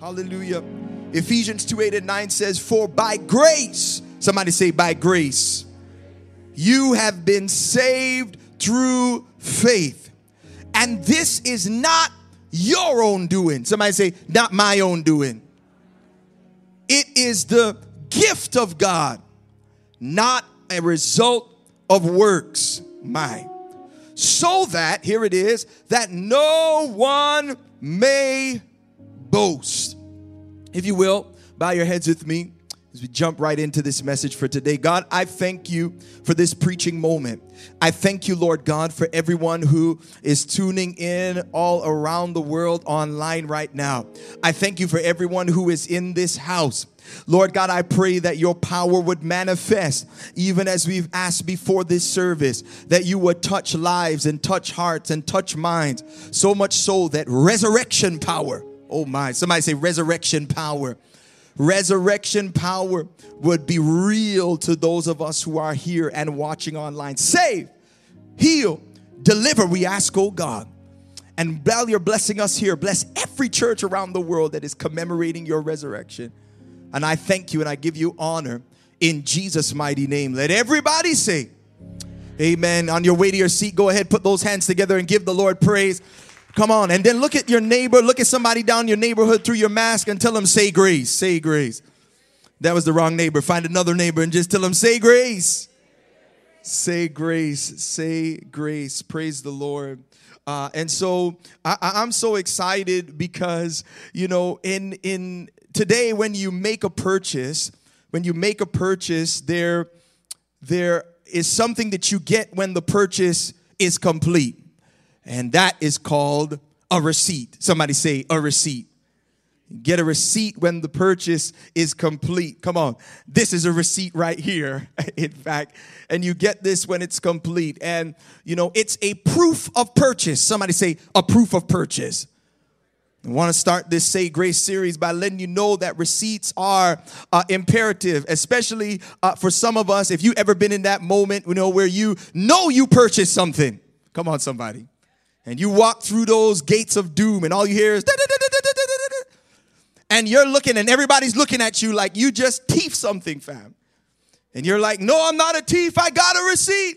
Hallelujah. Ephesians 2 8 and 9 says, For by grace, somebody say, by grace, you have been saved through faith. And this is not your own doing. Somebody say, not my own doing. It is the gift of God, not a result of works. My. So that, here it is, that no one may boast. If you will, bow your heads with me as we jump right into this message for today. God, I thank you for this preaching moment. I thank you, Lord God, for everyone who is tuning in all around the world online right now. I thank you for everyone who is in this house. Lord God, I pray that your power would manifest, even as we've asked before this service, that you would touch lives and touch hearts and touch minds, so much so that resurrection power, oh my, somebody say resurrection power resurrection power would be real to those of us who are here and watching online. Save, heal, deliver, we ask, oh God. And while you're blessing us here, bless every church around the world that is commemorating your resurrection. And I thank you and I give you honor in Jesus' mighty name. Let everybody say, Amen. On your way to your seat, go ahead, put those hands together and give the Lord praise. Come on. And then look at your neighbor, look at somebody down your neighborhood through your mask and tell them, say grace, say grace. That was the wrong neighbor. Find another neighbor and just tell them, say grace. Say grace, say grace. Praise the Lord. Uh, and so I, I'm so excited because, you know, in, in today, when you make a purchase, when you make a purchase, there, there is something that you get when the purchase is complete and that is called a receipt. Somebody say a receipt. Get a receipt when the purchase is complete. Come on. This is a receipt right here, in fact. And you get this when it's complete. And, you know, it's a proof of purchase. Somebody say a proof of purchase. I want to start this Say Grace series by letting you know that receipts are uh, imperative, especially uh, for some of us. If you ever been in that moment, you know, where you know you purchased something. Come on, somebody and you walk through those gates of doom and all you hear is and you're looking and everybody's looking at you like you just thief something fam. And you're like no i'm not a thief. I got a receipt.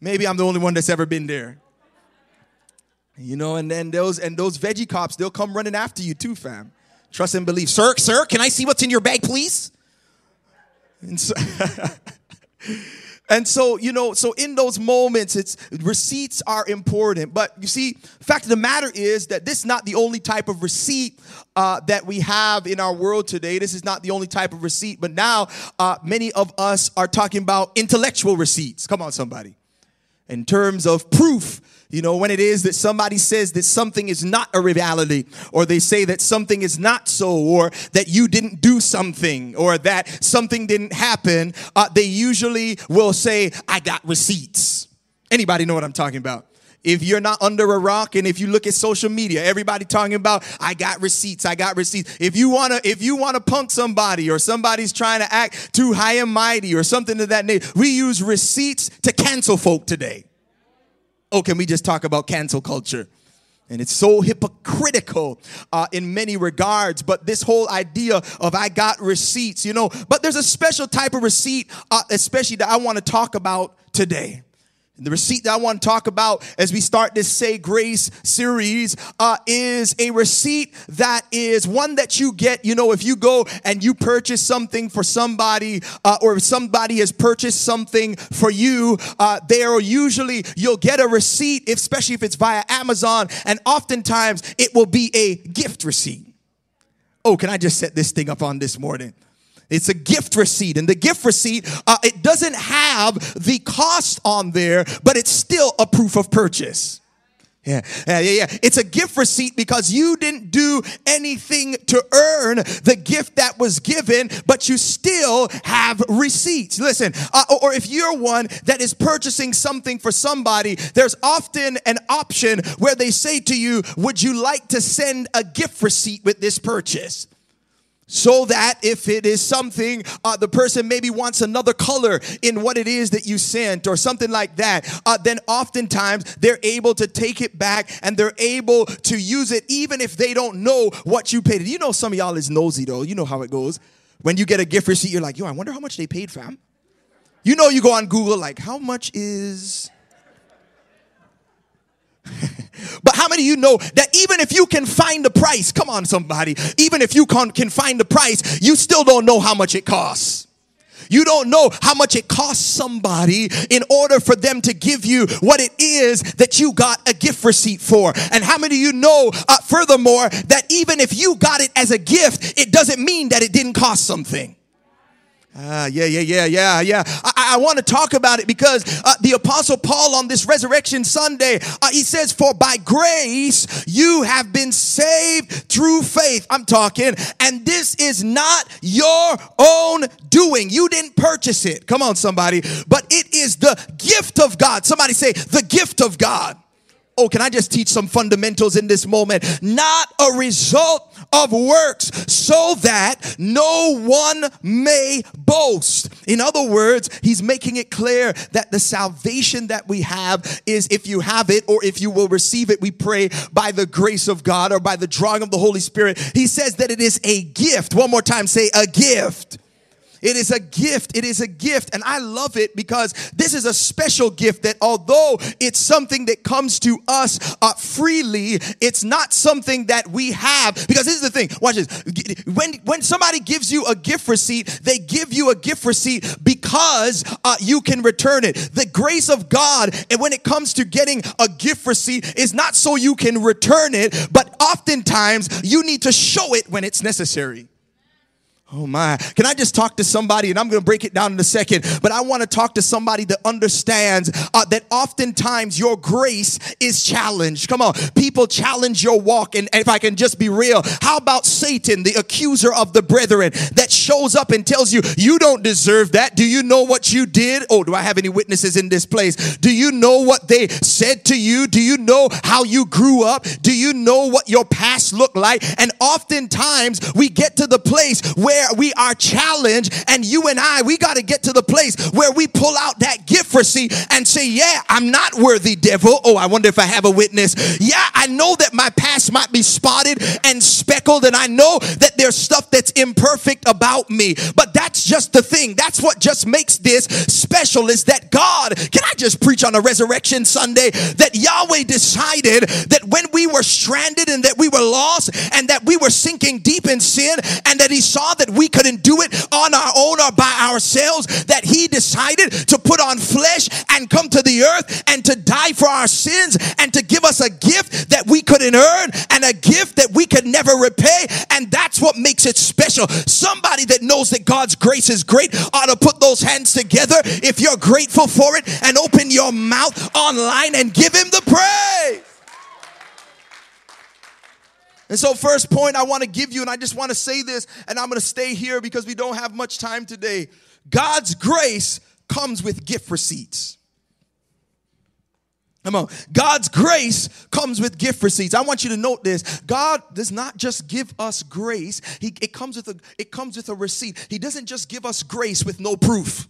Maybe i'm the only one that's ever been there. You know and then those and those veggie cops they'll come running after you too fam. Trust and believe. Sir sir can i see what's in your bag please? And so And so, you know, so in those moments, it's receipts are important. But you see, fact of the matter is that this is not the only type of receipt uh, that we have in our world today. This is not the only type of receipt. But now, uh, many of us are talking about intellectual receipts. Come on, somebody. In terms of proof you know, when it is that somebody says that something is not a reality, or they say that something is not so, or that you didn't do something, or that something didn't happen, uh, they usually will say, I got receipts. Anybody know what I'm talking about? If you're not under a rock and if you look at social media, everybody talking about I got receipts, I got receipts. If you want to if you want to punk somebody or somebody's trying to act too high and mighty or something to that nature, we use receipts to cancel folk today. Oh, can we just talk about cancel culture? And it's so hypocritical uh, in many regards. But this whole idea of I got receipts, you know, but there's a special type of receipt, uh, especially that I want to talk about today. The receipt that I want to talk about as we start this Say Grace series uh, is a receipt that is one that you get, you know, if you go and you purchase something for somebody uh, or if somebody has purchased something for you, uh, there usually you'll get a receipt, especially if it's via Amazon, and oftentimes it will be a gift receipt. Oh, can I just set this thing up on this morning? It's a gift receipt, and the gift receipt uh, it doesn't have the cost on there, but it's still a proof of purchase. Yeah, yeah, yeah. It's a gift receipt because you didn't do anything to earn the gift that was given, but you still have receipts. Listen, uh, or if you're one that is purchasing something for somebody, there's often an option where they say to you, Would you like to send a gift receipt with this purchase? So that if it is something uh, the person maybe wants another color in what it is that you sent or something like that uh, then oftentimes they're able to take it back and they're able to use it even if they don't know what you paid. You know some of y'all is nosy though. You know how it goes. When you get a gift receipt you're like yo i wonder how much they paid fam. You know you go on google like how much is but how many of you know that even if you can find the price, come on, somebody, even if you can, find the price, you still don't know how much it costs. You don't know how much it costs somebody in order for them to give you what it is that you got a gift receipt for. And how many of you know, uh, furthermore, that even if you got it as a gift, it doesn't mean that it didn't cost something. Ah, yeah, yeah, yeah, yeah, yeah. I, I want to talk about it because uh, the Apostle Paul on this Resurrection Sunday, uh, he says, For by grace you have been saved through faith. I'm talking, and this is not your own doing. You didn't purchase it. Come on, somebody. But it is the gift of God. Somebody say, The gift of God. Oh, can I just teach some fundamentals in this moment? Not a result of works, so that no one may boast. In other words, he's making it clear that the salvation that we have is if you have it or if you will receive it, we pray by the grace of God or by the drawing of the Holy Spirit. He says that it is a gift. One more time, say a gift. It is a gift. It is a gift. And I love it because this is a special gift that although it's something that comes to us uh, freely, it's not something that we have. Because this is the thing. Watch this. When, when somebody gives you a gift receipt, they give you a gift receipt because uh, you can return it. The grace of God, and when it comes to getting a gift receipt, is not so you can return it, but oftentimes you need to show it when it's necessary. Oh my. Can I just talk to somebody? And I'm going to break it down in a second. But I want to talk to somebody that understands uh, that oftentimes your grace is challenged. Come on. People challenge your walk. And if I can just be real, how about Satan, the accuser of the brethren, that shows up and tells you, you don't deserve that. Do you know what you did? Oh, do I have any witnesses in this place? Do you know what they said to you? Do you know how you grew up? Do you know what your past looked like? And oftentimes we get to the place where where we are challenged, and you and I, we got to get to the place where we pull out that gift receipt and say, Yeah, I'm not worthy, devil. Oh, I wonder if I have a witness. Yeah, I know that my past might be spotted and speckled, and I know that there's stuff that's imperfect about me, but that's just the thing. That's what just makes this special is that God, can I just preach on a resurrection Sunday? That Yahweh decided that when we were stranded and that we were lost and that we were sinking deep in sin and that He saw that that we couldn't do it on our own or by ourselves, that He decided to put on flesh and come to the earth and to die for our sins and to give us a gift that we couldn't earn and a gift that we could never repay. And that's what makes it special. Somebody that knows that God's grace is great ought to put those hands together if you're grateful for it and open your mouth online and give Him the praise. And so, first point I want to give you, and I just want to say this, and I'm going to stay here because we don't have much time today. God's grace comes with gift receipts. Come on. God's grace comes with gift receipts. I want you to note this. God does not just give us grace. He, it comes with a it comes with a receipt. He doesn't just give us grace with no proof.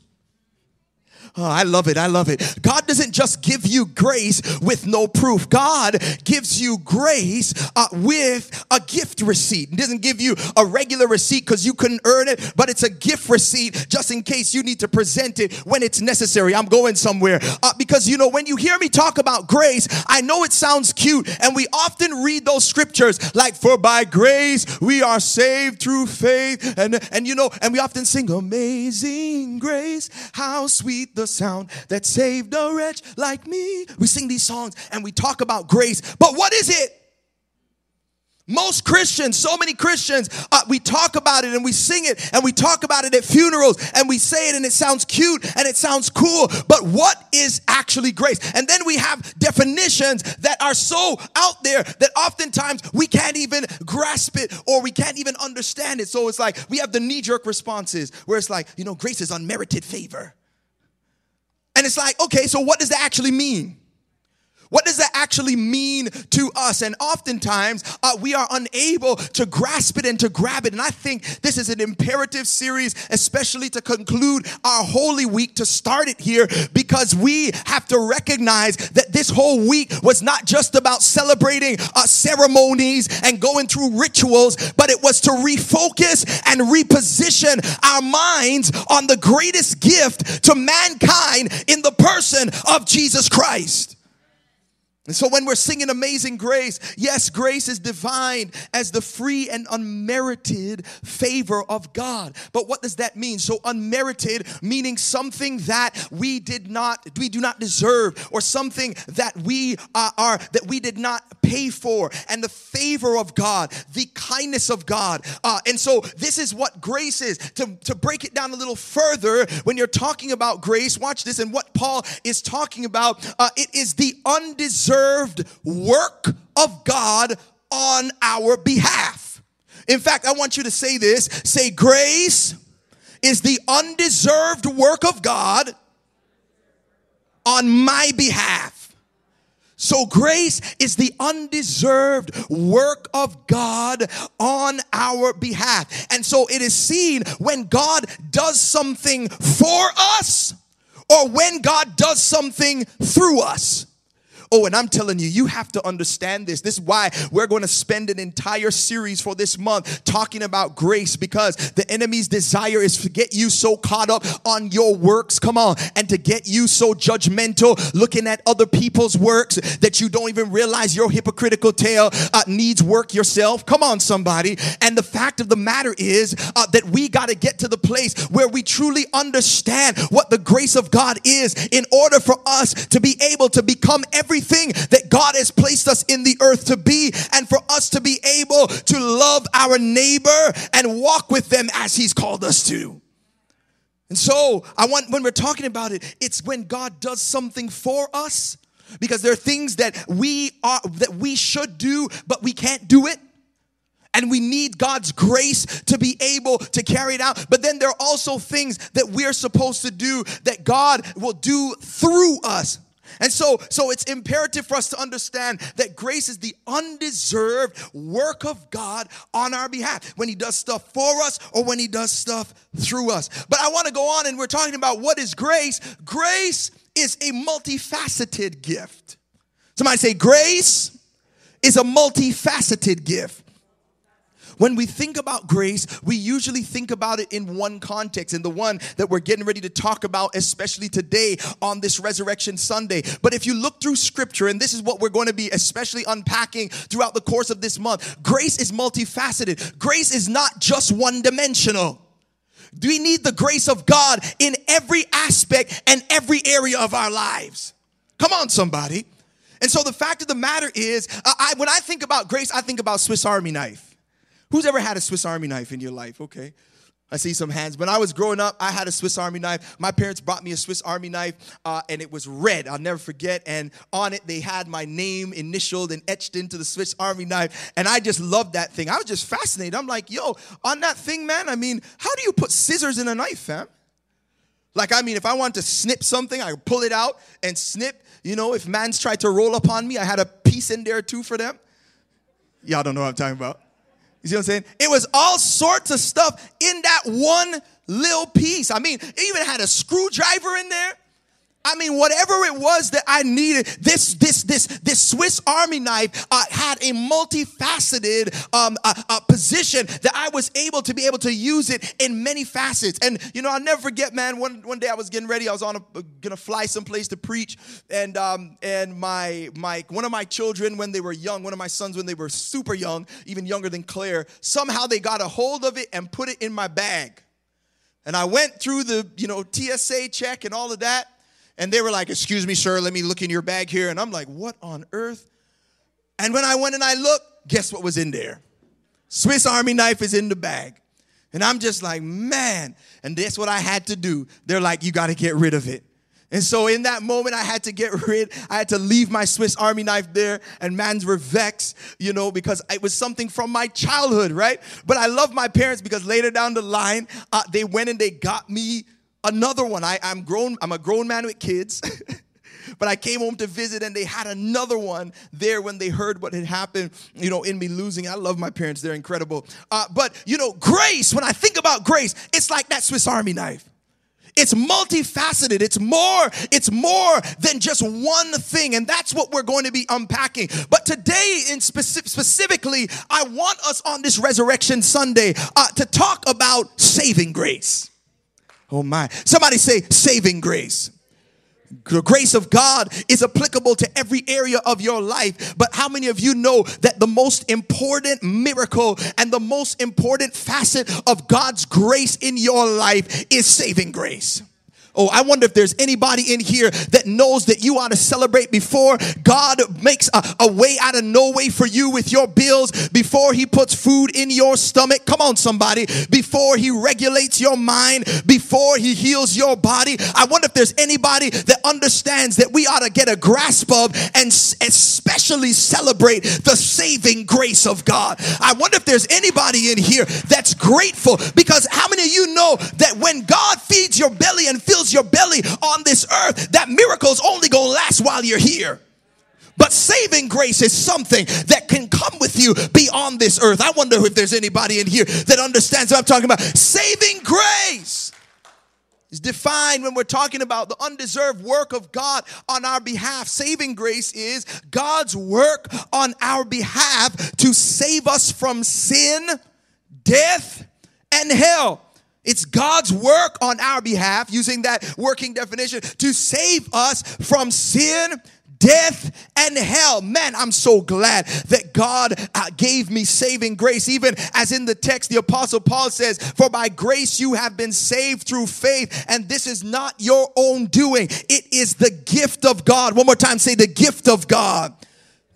Oh, I love it. I love it. God doesn't just give you grace with no proof. God gives you grace uh, with a gift receipt. He doesn't give you a regular receipt because you couldn't earn it, but it's a gift receipt just in case you need to present it when it's necessary. I'm going somewhere. Uh, because, you know, when you hear me talk about grace, I know it sounds cute, and we often read those scriptures like, For by grace we are saved through faith. And, and you know, and we often sing, Amazing grace, how sweet the sound that saved a wretch like me. We sing these songs and we talk about grace, but what is it? Most Christians, so many Christians, uh, we talk about it and we sing it and we talk about it at funerals and we say it and it sounds cute and it sounds cool. But what is actually grace? And then we have definitions that are so out there that oftentimes we can't even grasp it or we can't even understand it. So it's like we have the knee jerk responses where it's like, you know, grace is unmerited favor. And it's like, okay, so what does that actually mean? What does that actually mean to us? And oftentimes uh, we are unable to grasp it and to grab it. And I think this is an imperative series, especially to conclude our Holy Week, to start it here, because we have to recognize that this whole week was not just about celebrating uh, ceremonies and going through rituals, but it was to refocus and reposition our minds on the greatest gift to mankind in the person of Jesus Christ. And so when we're singing Amazing Grace, yes, grace is defined as the free and unmerited favor of God. But what does that mean? So unmerited meaning something that we did not, we do not deserve, or something that we uh, are, that we did not pay for. And the favor of God, the kindness of God. Uh, and so this is what grace is. To, to break it down a little further, when you're talking about grace, watch this, and what Paul is talking about, uh, it is the undeserved work of God on our behalf. In fact, I want you to say this say, grace is the undeserved work of God on my behalf. So, grace is the undeserved work of God on our behalf. And so, it is seen when God does something for us or when God does something through us. Oh, and I'm telling you, you have to understand this. This is why we're going to spend an entire series for this month talking about grace because the enemy's desire is to get you so caught up on your works, come on, and to get you so judgmental looking at other people's works that you don't even realize your hypocritical tail uh, needs work yourself. Come on, somebody. And the fact of the matter is uh, that we got to get to the place where we truly understand what the grace of God is in order for us to be able to become every everything that God has placed us in the earth to be, and for us to be able to love our neighbor and walk with them as He's called us to. And so, I want when we're talking about it, it's when God does something for us because there are things that we are that we should do but we can't do it and we need God's grace to be able to carry it out. But then there are also things that we're supposed to do that God will do through us. And so, so it's imperative for us to understand that grace is the undeserved work of God on our behalf when He does stuff for us or when He does stuff through us. But I want to go on and we're talking about what is grace. Grace is a multifaceted gift. Somebody say, grace is a multifaceted gift. When we think about grace, we usually think about it in one context, in the one that we're getting ready to talk about, especially today on this Resurrection Sunday. But if you look through scripture, and this is what we're going to be especially unpacking throughout the course of this month, grace is multifaceted. Grace is not just one dimensional. We need the grace of God in every aspect and every area of our lives. Come on, somebody. And so the fact of the matter is, I, when I think about grace, I think about Swiss Army knife. Who's ever had a Swiss Army knife in your life? Okay. I see some hands. When I was growing up, I had a Swiss Army knife. My parents brought me a Swiss Army knife, uh, and it was red. I'll never forget. And on it, they had my name initialed and etched into the Swiss Army knife. And I just loved that thing. I was just fascinated. I'm like, yo, on that thing, man, I mean, how do you put scissors in a knife, fam? Like, I mean, if I want to snip something, I pull it out and snip. You know, if man's tried to roll upon me, I had a piece in there too for them. Y'all don't know what I'm talking about. You see what I'm saying? It was all sorts of stuff in that one little piece. I mean, it even had a screwdriver in there. I mean, whatever it was that I needed, this this this this Swiss Army knife uh, had a multifaceted um, uh, uh, position that I was able to be able to use it in many facets. And you know, I'll never forget, man. One one day I was getting ready. I was on a, gonna fly someplace to preach, and um, and my my one of my children when they were young, one of my sons when they were super young, even younger than Claire, somehow they got a hold of it and put it in my bag. And I went through the you know TSA check and all of that. And they were like, Excuse me, sir, let me look in your bag here. And I'm like, What on earth? And when I went and I looked, guess what was in there? Swiss Army knife is in the bag. And I'm just like, Man. And that's what I had to do. They're like, You got to get rid of it. And so in that moment, I had to get rid, I had to leave my Swiss Army knife there, and mans were vexed, you know, because it was something from my childhood, right? But I love my parents because later down the line, uh, they went and they got me Another one, I, I'm grown, I'm a grown man with kids. but I came home to visit and they had another one there when they heard what had happened, you know, in me losing. I love my parents, they're incredible. Uh, but, you know, grace, when I think about grace, it's like that Swiss Army knife. It's multifaceted. It's more, it's more than just one thing. And that's what we're going to be unpacking. But today, in specific, specifically, I want us on this Resurrection Sunday uh, to talk about saving grace. Oh my. Somebody say saving grace. The grace of God is applicable to every area of your life. But how many of you know that the most important miracle and the most important facet of God's grace in your life is saving grace? Oh, I wonder if there's anybody in here that knows that you ought to celebrate before God makes a, a, way out of no way for you with your bills, before He puts food in your stomach. Come on, somebody. Before He regulates your mind, before He heals your body. I wonder if there's anybody that understands that we ought to get a grasp of and especially celebrate the saving grace of God. I wonder if there's anybody in here that's grateful because how many of you know that when God feeds your belly and fills fills your belly on this earth, that miracle's only gonna last while you're here. But saving grace is something that can come with you beyond this earth. I wonder if there's anybody in here that understands what I'm talking about. Saving grace is defined when we're talking about the undeserved work of God on our behalf. Saving grace is God's work on our behalf to save us from sin, death, and hell. It's God's work on our behalf, using that working definition, to save us from sin, death and hell. Man, I'm so glad that God uh, gave me saving grace. Even as in the text, the apostle Paul says, For by grace you have been saved through faith, and this is not your own doing. It is the gift of God. One more time, say the gift of God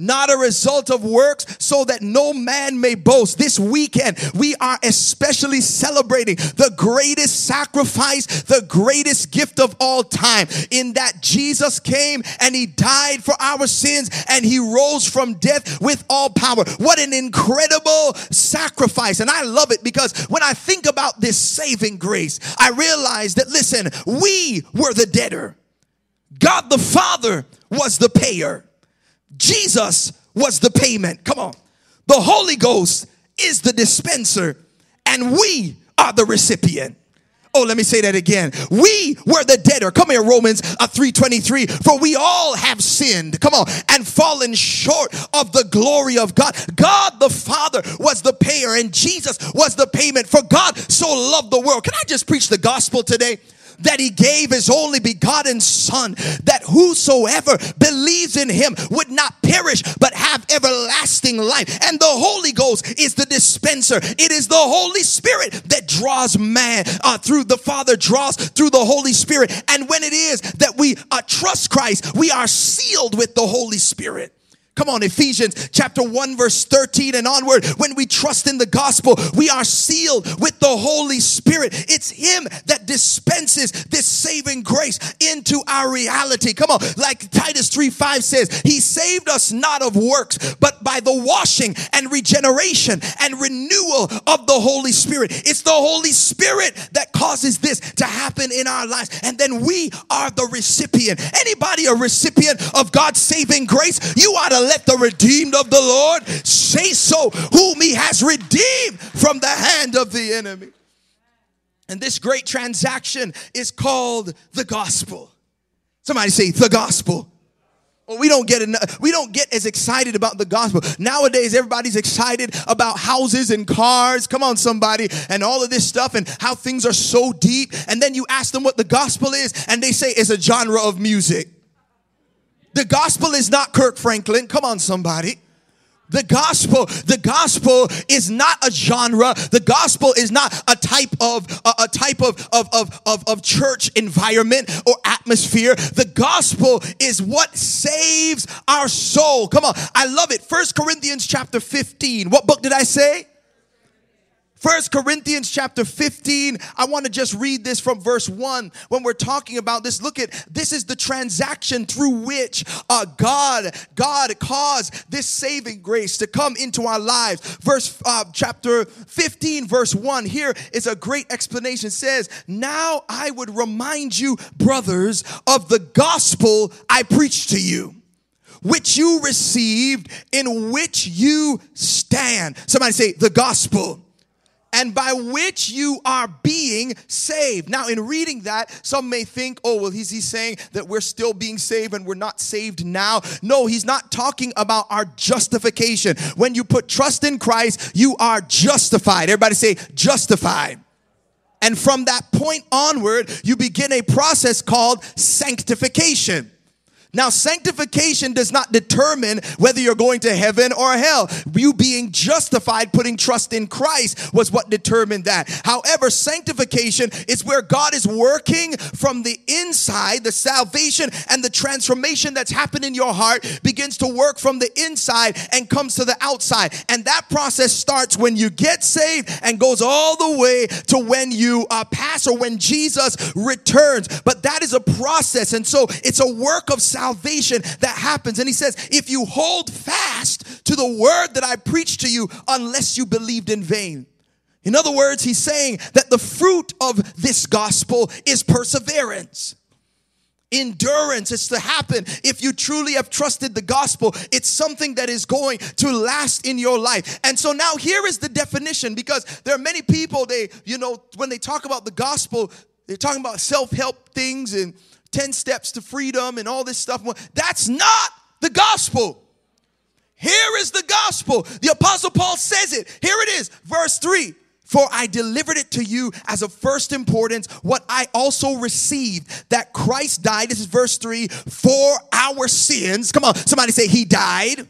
not a result of works, so that no man may boast. This weekend, we are especially celebrating the greatest sacrifice, the greatest gift of all time, in that Jesus came and he died for our sins and he rose from death with all power. What an incredible sacrifice. And I love it because when I think about this saving grace, I realize that, listen, we were the debtor, God the Father was the payer. Jesus was the payment. Come on. The Holy Ghost is the dispenser, and we are the recipient. Oh, let me say that again. We were the debtor. Come here, Romans uh, 3:23. For we all have sinned. Come on, and fallen short of the glory of God. God the Father was the payer, and Jesus was the payment. For God so loved the world. Can I just preach the gospel today? That he gave his only begotten son that whosoever believes in him would not perish but have everlasting life. And the holy ghost is the dispenser. It is the holy spirit that draws man uh, through the father draws through the holy spirit. And when it is that we uh, trust christ we are sealed with the holy spirit Come on, Ephesians chapter 1, verse 13 and onward. When we trust in the gospel, we are sealed with the Holy Spirit. It's Him that dispenses this saving grace into our reality. Come on, like Titus 3 5 says, He saved us not of works, but by the washing and regeneration and renewal of the Holy Spirit. It's the Holy Spirit that causes this to happen in our lives. And then we are the recipient. Anybody a recipient of God's saving grace? You ought to let the redeemed of the Lord say so, whom he has redeemed from the hand of the enemy. And this great transaction is called the gospel. Somebody say the gospel. Well, we don't get enough, we don't get as excited about the gospel. Nowadays, everybody's excited about houses and cars. Come on, somebody, and all of this stuff and how things are so deep. And then you ask them what the gospel is, and they say it's a genre of music. The gospel is not Kirk Franklin. Come on, somebody. The gospel, the gospel is not a genre. The gospel is not a type of a, a type of, of, of, of, of church environment or atmosphere. The gospel is what saves our soul. Come on. I love it. First Corinthians chapter 15. What book did I say? First Corinthians chapter 15. I want to just read this from verse 1 when we're talking about this. Look at this is the transaction through which uh, God God caused this saving grace to come into our lives. Verse uh, chapter 15 verse 1 here is a great explanation. It says, "Now I would remind you brothers of the gospel I preached to you." Which you received, in which you stand. Somebody say, the gospel and by which you are being saved. Now, in reading that, some may think, oh, well, is he saying that we're still being saved and we're not saved now? No, he's not talking about our justification. When you put trust in Christ, you are justified. Everybody say, justified. And from that point onward, you begin a process called sanctification. Now, sanctification does not determine whether you're going to heaven or hell. You being justified, putting trust in Christ, was what determined that. However, sanctification is where God is working from the inside, the salvation and the transformation that's happened in your heart begins to work from the inside and comes to the outside. And that process starts when you get saved and goes all the way to when you uh, pass or when Jesus returns. But that is a process. And so it's a work of salvation salvation that happens. And he says, if you hold fast to the word that I preached to you, unless you believed in vain. In other words, he's saying that the fruit of this gospel is perseverance endurance is to happen if you truly have trusted the gospel it's something that is going to last in your life and so now here is the definition because there are many people they you know when they talk about the gospel they're talking about self-help things and 10 steps to freedom and all this stuff. That's not the gospel. Here is the gospel. The apostle Paul says it. Here it is, verse 3. For I delivered it to you as of first importance, what I also received that Christ died. This is verse 3 for our sins. Come on, somebody say, He died.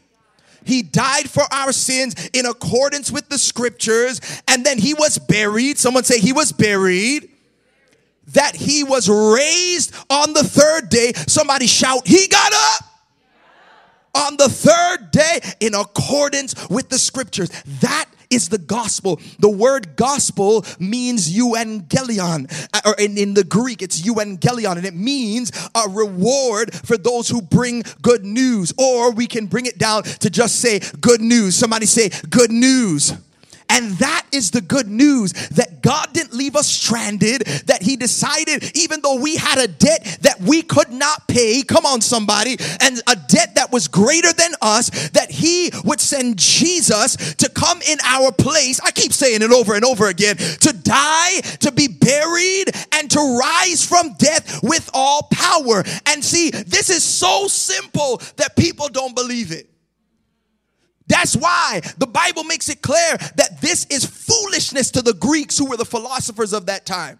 He died for our sins in accordance with the scriptures, and then He was buried. Someone say, He was buried that he was raised on the third day. Somebody shout, He got up on the third day in accordance with the scriptures. That is the gospel. The word gospel means euangelion, uh, or in, in the Greek, it's euangelion, and it means a reward for those who bring good news. Or we can bring it down to just say good news. Somebody say good news. And that is the good news that God didn't leave us stranded, that He decided, even though we had a debt that we could not pay, come on, somebody, and a debt that was greater than us, that He would send Jesus to come in our place. I keep saying it over and over again to die, to be buried, and to rise from death with all power. And see, this is so simple that people don't believe it. That's why the Bible makes it clear that this is foolishness to the Greeks who were the philosophers of that time.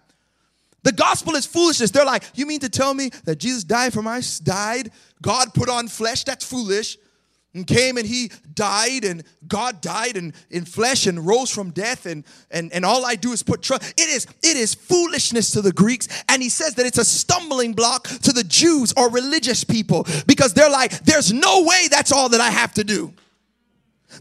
The gospel is foolishness. They're like, you mean to tell me that Jesus died for my died? God put on flesh? That's foolish. And came and he died and God died and in flesh and rose from death and, and, and all I do is put trust. It is, it is foolishness to the Greeks. And he says that it's a stumbling block to the Jews or religious people because they're like, there's no way that's all that I have to do.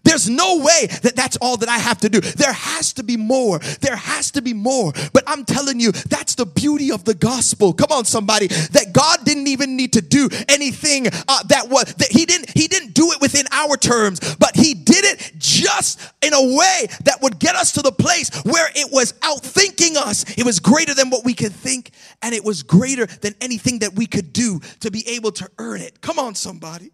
There's no way that that's all that I have to do. There has to be more. There has to be more. But I'm telling you, that's the beauty of the gospel. Come on, somebody. That God didn't even need to do anything uh, that was that He didn't He didn't do it within our terms, but He did it just in a way that would get us to the place where it was outthinking us. It was greater than what we could think, and it was greater than anything that we could do to be able to earn it. Come on, somebody.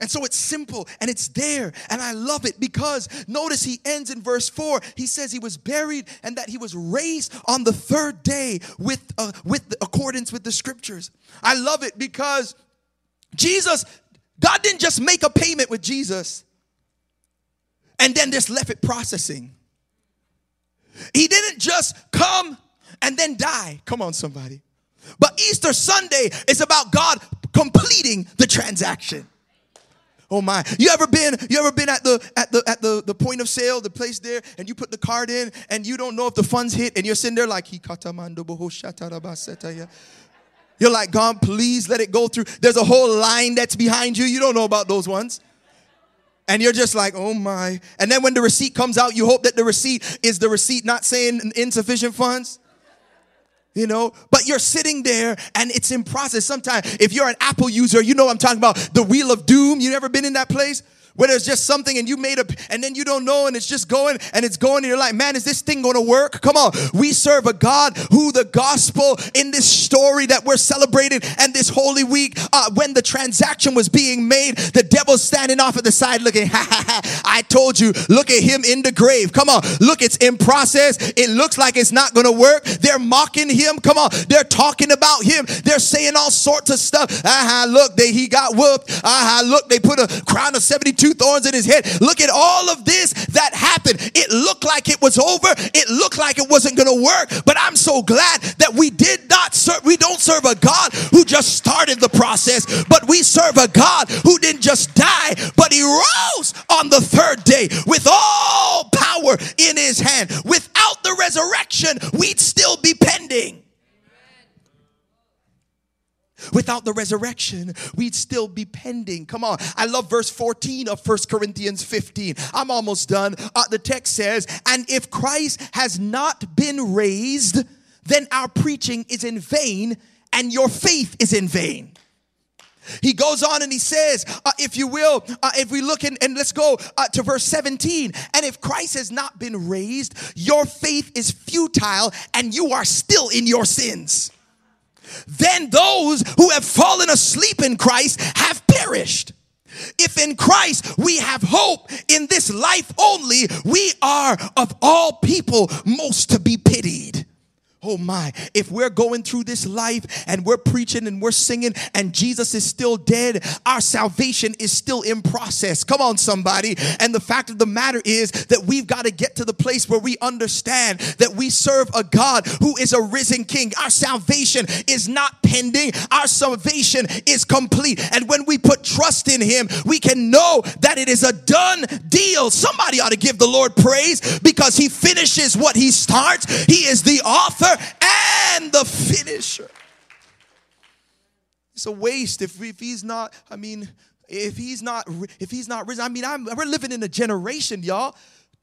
And so it's simple and it's there. And I love it because notice he ends in verse 4. He says he was buried and that he was raised on the third day with, uh, with accordance with the scriptures. I love it because Jesus, God didn't just make a payment with Jesus and then just left it processing. He didn't just come and then die. Come on, somebody. But Easter Sunday is about God completing the transaction. Oh my. You ever been you ever been at the at the at the, the point of sale, the place there, and you put the card in and you don't know if the funds hit and you're sitting there like you're like, God, please let it go through. There's a whole line that's behind you. You don't know about those ones. And you're just like, oh my. And then when the receipt comes out, you hope that the receipt is the receipt not saying insufficient funds you know but you're sitting there and it's in process. Sometimes if you're an apple user you know i'm talking about. The wheel of doom. You never been in that place where there's just something and you made up and then you don't know and it's just going and it's going and you're like man is this thing going to work? Come on. We serve a god who the gospel in this story that we're celebrating and this holy week uh, when the transaction was being made the devil's standing off at the side looking ha ha ha i told you look at him in the grave. Come on. Look it's in process. It looks like it's not going to work. They're mocking him. Come on. They're talking about him. They're saying all sorts of stuff. Aha look they he got whooped. Aha look they put a crown of 72 two thorns in his head. Look at all of this that happened. It looked like it was over. It looked like it wasn't going to work. But I'm so glad that we did not serve, we don't serve a God who just started the process, but we serve a God who didn't just die, but he rose on the third day with all power in his hand. Without the resurrection, we'd still be pending. Without the resurrection, we'd still be pending. Come on. I love verse 14 of First Corinthians 15. I'm almost done. Uh, the text says, And if Christ has not been raised, then our preaching is in vain and your faith is in vain. He goes on and he says, uh, if you will, uh, if we look in, and let's go uh, to verse 17. And if Christ has not been raised, your faith is futile and you are still in your sins then those who have fallen asleep in Christ have perished. If in Christ we have hope in this life only, we are of all people most to be pitied. Oh my, if we're going through this life and we're preaching and we're singing and Jesus is still dead, our salvation is still in process. Come on, somebody. And the fact of the matter is that we've got to get to the place where we understand that we serve a God who is a risen king. Our salvation is not pending, our salvation is complete. And when we put trust in Him, we can know that it is a done deal. Somebody ought to give the Lord praise because He finishes what He starts, He is the author and the finisher. It's a waste if, if he's not, I mean, if he's not, if he's not risen. I mean, I'm, we're living in a generation, y'all,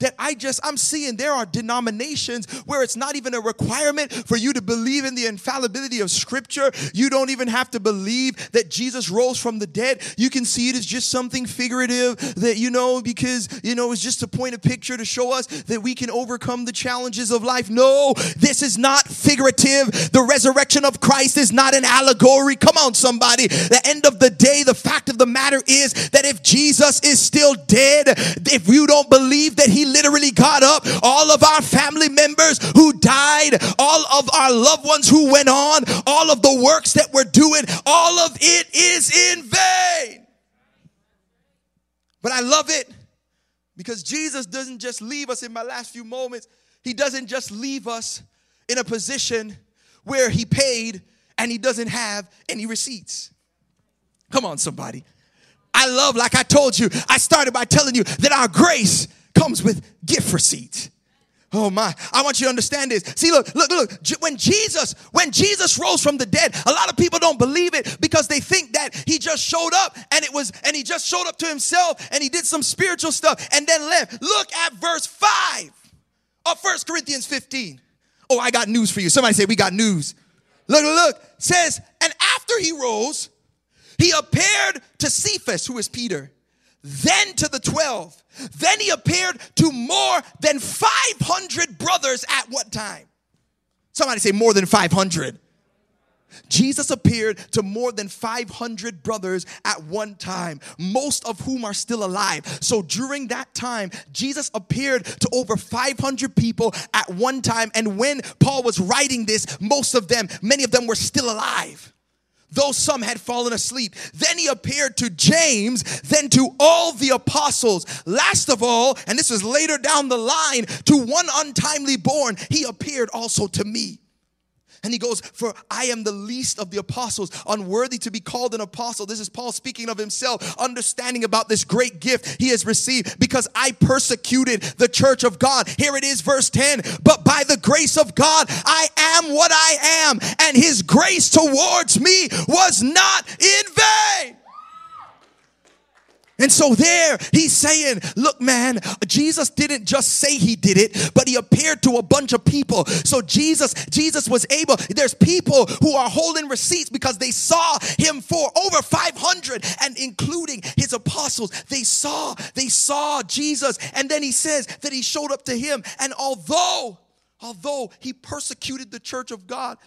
that I just, I'm seeing there are denominations where it's not even a requirement for you to believe in the infallibility of Scripture. You don't even have to believe that Jesus rose from the dead. You can see it as just something figurative that, you know, because, you know, it's just to point a picture to show us that we can overcome the challenges of life. No, this is not figurative. The resurrection of Christ is not an allegory. Come on, somebody. The end of the day, the fact of the matter is that if Jesus is still dead, if you don't believe that he literally got up. All of our family members who died, all of our loved ones who went on, all of the works that we're doing, all of it is in vain. But I love it because Jesus doesn't just leave us in my last few moments, He doesn't just leave us in a position where He paid and He doesn't have any receipts. Come on, somebody. I love, like I told you, I started by telling you that our grace comes with gift receipts. Oh my, I want you to understand this. See, look, look, look. When Jesus, when Jesus rose from the dead, a lot of people don't believe it because they think that he just showed up and it was, and he just showed up to himself and he did some spiritual stuff and then left. Look at verse 5 of First Corinthians 15. Oh, I got news for you. Somebody say, We got news. Look, look, look. Says, and after he rose, he appeared to Cephas, who is Peter then to the 12. Then he appeared to more than 500 brothers at what time? Somebody say more than 500. Jesus appeared to more than 500 brothers at one time, most of whom are still alive. So during that time, Jesus appeared to over 500 people at one time. And when Paul was writing this, most of them, many of them were still alive though some had fallen asleep. Then he appeared to James, then to all the apostles. Last of all, and this was later down the line, to one untimely born, he appeared also to me. And he goes, For I am the least of the apostles, unworthy to be called an apostle. This is Paul speaking of himself, understanding about this great gift he has received because I persecuted the church of God. Here it is, verse 10. But by the grace of God, I am what I am, and his grace towards me was not in vain. And so there he's saying, look, man, Jesus didn't just say he did it, but he appeared to a bunch of people. So Jesus, Jesus was able, there's people who are holding receipts because they saw him for over 500 and including his apostles. They saw, they saw Jesus. And then he says that he showed up to him. And although, although he persecuted the church of God,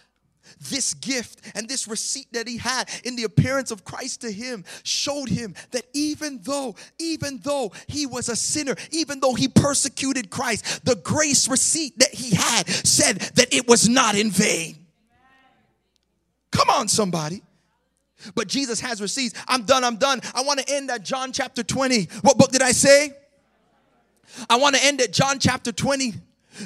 this gift and this receipt that he had in the appearance of Christ to him showed him that even though, even though he was a sinner, even though he persecuted Christ, the grace receipt that he had said that it was not in vain. Come on, somebody. But Jesus has receipts. I'm done, I'm done. I want to end at John chapter 20. What book did I say? I want to end at John chapter 20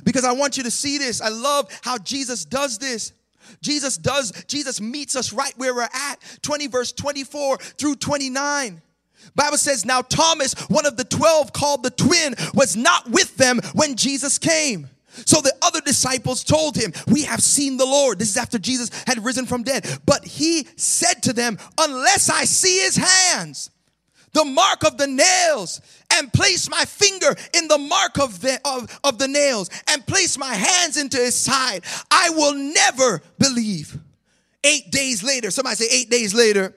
because I want you to see this. I love how Jesus does this. Jesus does, Jesus meets us right where we're at. 20 verse 24 through 29. Bible says, Now Thomas, one of the 12 called the twin, was not with them when Jesus came. So the other disciples told him, We have seen the Lord. This is after Jesus had risen from dead. But he said to them, Unless I see his hands, the mark of the nails and place my finger in the mark of the, of, of the nails and place my hands into his side, I will never believe. Eight days later, somebody say eight days later,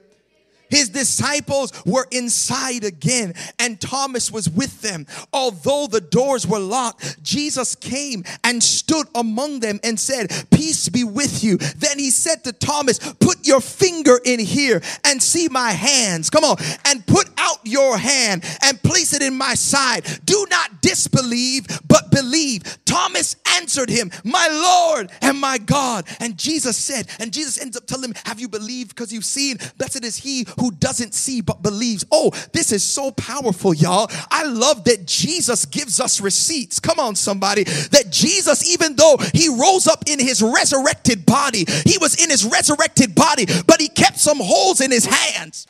his disciples were inside again, and Thomas was with them. Although the doors were locked, Jesus came and stood among them and said, Peace be with you. Then he said to Thomas, Put your finger in here and see my hands. Come on, and put out your hand and place it in my side. Do not disbelieve, but believe. Thomas answered him, My Lord and my God. And Jesus said, and Jesus ends up telling him, Have you believed because you've seen? Blessed is he who doesn't see but believes. Oh, this is so powerful, y'all. I love that Jesus gives us receipts. Come on, somebody. That Jesus, even though he rose up in his resurrected body, he was in his resurrected body, but he kept some holes in his hands.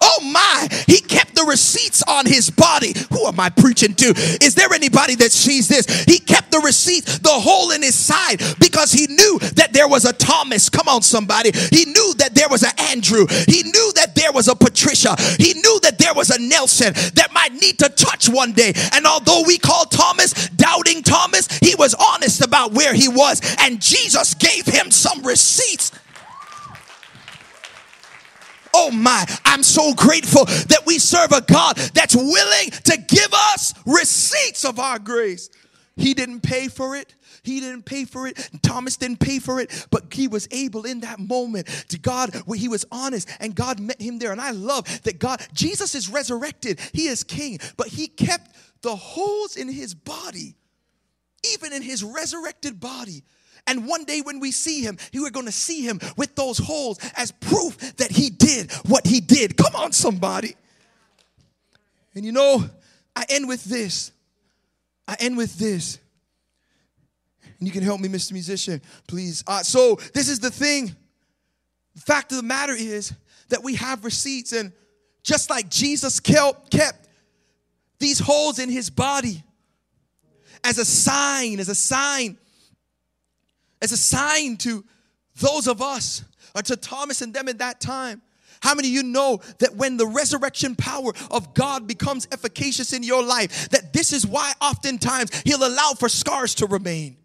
Oh my, he kept receipts on his body. Who am I preaching to? Is there anybody that sees this? He kept the receipt, the hole in his side, because he knew that there was a Thomas. Come on, somebody. He knew that there was an Andrew. He knew that there was a Patricia. He knew that there was a Nelson that might need to touch one day. And although we call Thomas doubting Thomas, he was honest about where he was. And Jesus gave him some receipts Oh my, I'm so grateful that we serve a God that's willing to give us receipts of our grace. He didn't pay for it. He didn't pay for it. Thomas didn't pay for it, but he was able in that moment to God where he was honest and God met him there. And I love that God, Jesus is resurrected. He is king, but he kept the holes in his body, even in his resurrected body and one day when we see him, we're going to see him with those holes as proof that he did what he did. Come on, somebody. And you know, I end with this. I end with this. And you can help me, Mr. Musician, please. Uh, so, this is the thing. The fact of the matter is that we have receipts, and just like Jesus kept these holes in his body as a sign, as a sign as a sign to those of us, or to Thomas and them at that time. How many of you know that when the resurrection power of God becomes efficacious in your life, that this is why oftentimes He'll allow for scars to remain?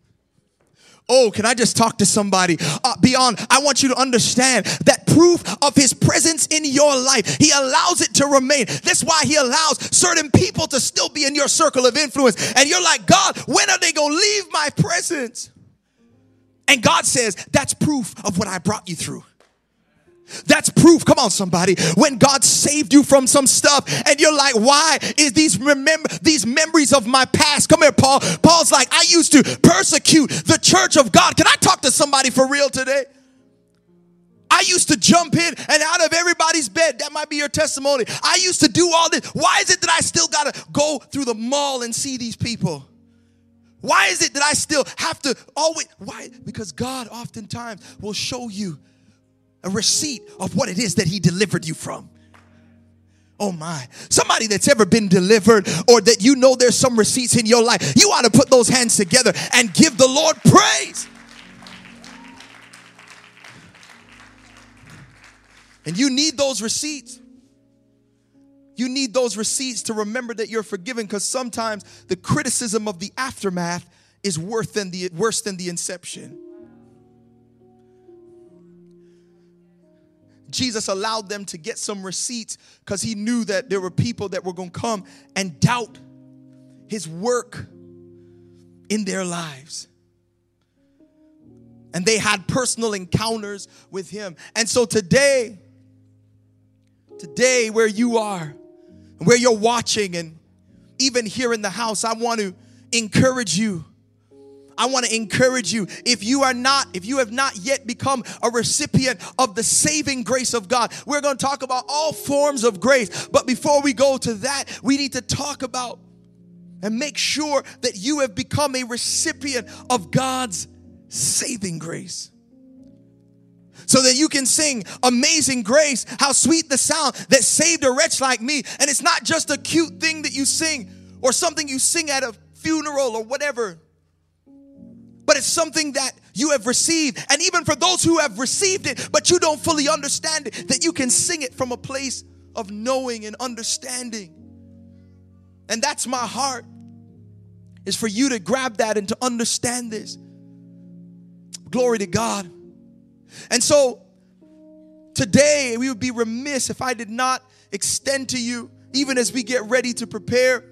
Oh, can I just talk to somebody? Uh, beyond, I want you to understand that proof of his presence in your life, he allows it to remain. That's why he allows certain people to still be in your circle of influence. And you're like, God, when are they going to leave my presence? And God says, that's proof of what I brought you through. That's proof. Come on, somebody. When God saved you from some stuff, and you're like, why is these remember these memories of my past? Come here, Paul. Paul's like, I used to persecute the church of God. Can I talk to somebody for real today? I used to jump in and out of everybody's bed. That might be your testimony. I used to do all this. Why is it that I still gotta go through the mall and see these people? Why is it that I still have to always? Why? Because God oftentimes will show you a receipt of what it is that He delivered you from. Oh my. Somebody that's ever been delivered or that you know there's some receipts in your life, you ought to put those hands together and give the Lord praise. And you need those receipts. You need those receipts to remember that you're forgiven because sometimes the criticism of the aftermath is worse than the, worse than the inception. Jesus allowed them to get some receipts because he knew that there were people that were going to come and doubt his work in their lives. And they had personal encounters with him. And so today, today, where you are, where you're watching, and even here in the house, I want to encourage you. I want to encourage you if you are not, if you have not yet become a recipient of the saving grace of God, we're going to talk about all forms of grace. But before we go to that, we need to talk about and make sure that you have become a recipient of God's saving grace. So that you can sing Amazing Grace, how sweet the sound that saved a wretch like me. And it's not just a cute thing that you sing or something you sing at a funeral or whatever, but it's something that you have received. And even for those who have received it, but you don't fully understand it, that you can sing it from a place of knowing and understanding. And that's my heart, is for you to grab that and to understand this. Glory to God. And so today, we would be remiss if I did not extend to you, even as we get ready to prepare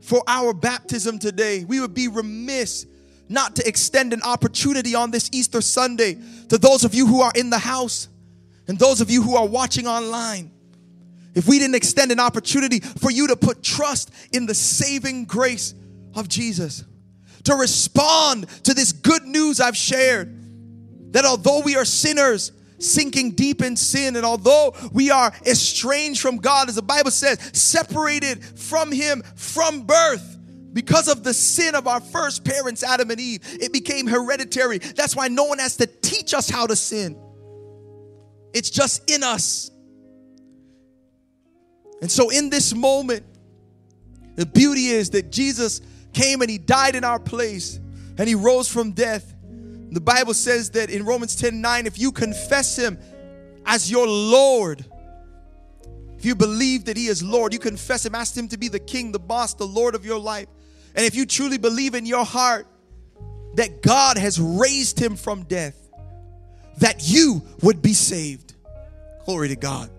for our baptism today, we would be remiss not to extend an opportunity on this Easter Sunday to those of you who are in the house and those of you who are watching online. If we didn't extend an opportunity for you to put trust in the saving grace of Jesus, to respond to this good news I've shared that although we are sinners, sinking deep in sin, and although we are estranged from God, as the Bible says, separated from Him from birth, because of the sin of our first parents, Adam and Eve, it became hereditary. That's why no one has to teach us how to sin, it's just in us. And so, in this moment, the beauty is that Jesus came and he died in our place and he rose from death. The Bible says that in Romans 10 9, if you confess him as your Lord, if you believe that he is Lord, you confess him, ask him to be the king, the boss, the Lord of your life. And if you truly believe in your heart that God has raised him from death, that you would be saved. Glory to God.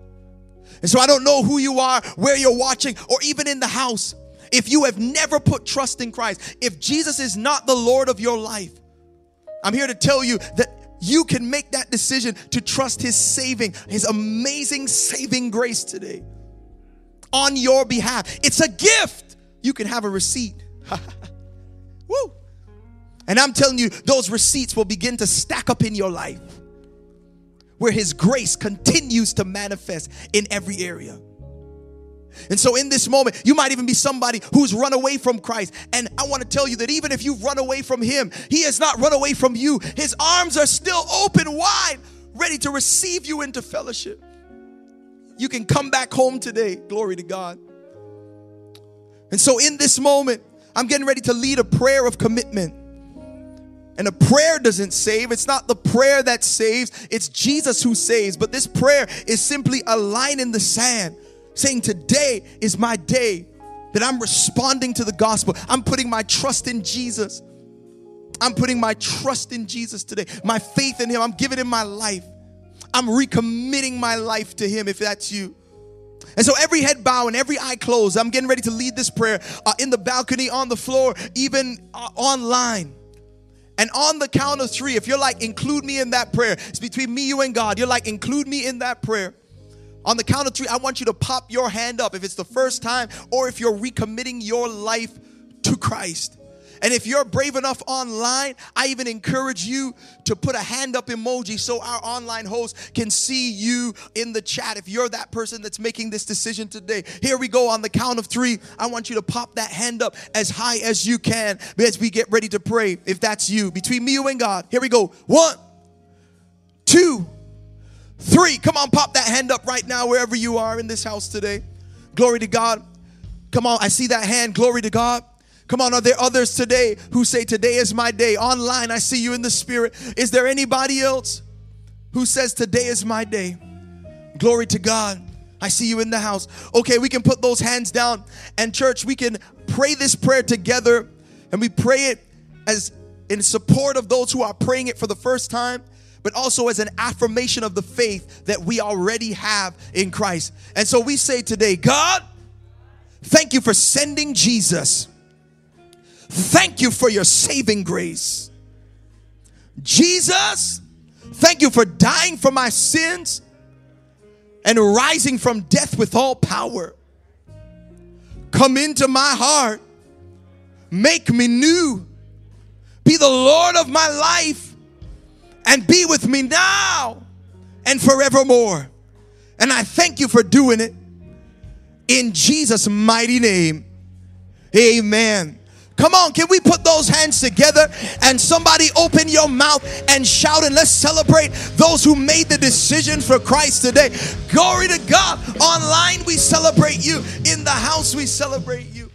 And so I don't know who you are, where you're watching, or even in the house if you have never put trust in Christ, if Jesus is not the Lord of your life, I'm here to tell you that you can make that decision to trust His saving, His amazing saving grace today on your behalf. It's a gift. You can have a receipt. Woo. And I'm telling you, those receipts will begin to stack up in your life where His grace continues to manifest in every area. And so, in this moment, you might even be somebody who's run away from Christ. And I want to tell you that even if you've run away from Him, He has not run away from you. His arms are still open wide, ready to receive you into fellowship. You can come back home today. Glory to God. And so, in this moment, I'm getting ready to lead a prayer of commitment. And a prayer doesn't save. It's not the prayer that saves, it's Jesus who saves. But this prayer is simply a line in the sand saying, Today is my day that I'm responding to the gospel. I'm putting my trust in Jesus. I'm putting my trust in Jesus today, my faith in Him. I'm giving Him my life. I'm recommitting my life to Him if that's you. And so every head bow and every eye closed, I'm getting ready to lead this prayer uh, in the balcony, on the floor, even uh, online. And on the count of three, if you're like, include me in that prayer, it's between me, you, and God. You're like, include me in that prayer. On the count of three, I want you to pop your hand up if it's the first time or if you're recommitting your life to Christ. And if you're brave enough online, I even encourage you to put a hand up emoji so our online host can see you in the chat if you're that person that's making this decision today. Here we go on the count of three. I want you to pop that hand up as high as you can as we get ready to pray. If that's you, between me and God. Here we go. One, two, Three, come on, pop that hand up right now, wherever you are in this house today. Glory to God. Come on, I see that hand. Glory to God. Come on, are there others today who say, Today is my day? Online, I see you in the spirit. Is there anybody else who says, Today is my day? Glory to God. I see you in the house. Okay, we can put those hands down. And, church, we can pray this prayer together. And we pray it as in support of those who are praying it for the first time, but also as an affirmation of the faith that we already have in Christ. And so we say today, God, thank you for sending Jesus. Thank you for your saving grace. Jesus, thank you for dying for my sins and rising from death with all power. Come into my heart, make me new, be the Lord of my life, and be with me now and forevermore. And I thank you for doing it in Jesus' mighty name. Amen. Come on, can we put those hands together and somebody open your mouth and shout and let's celebrate those who made the decision for Christ today. Glory to God. Online, we celebrate you. In the house, we celebrate you.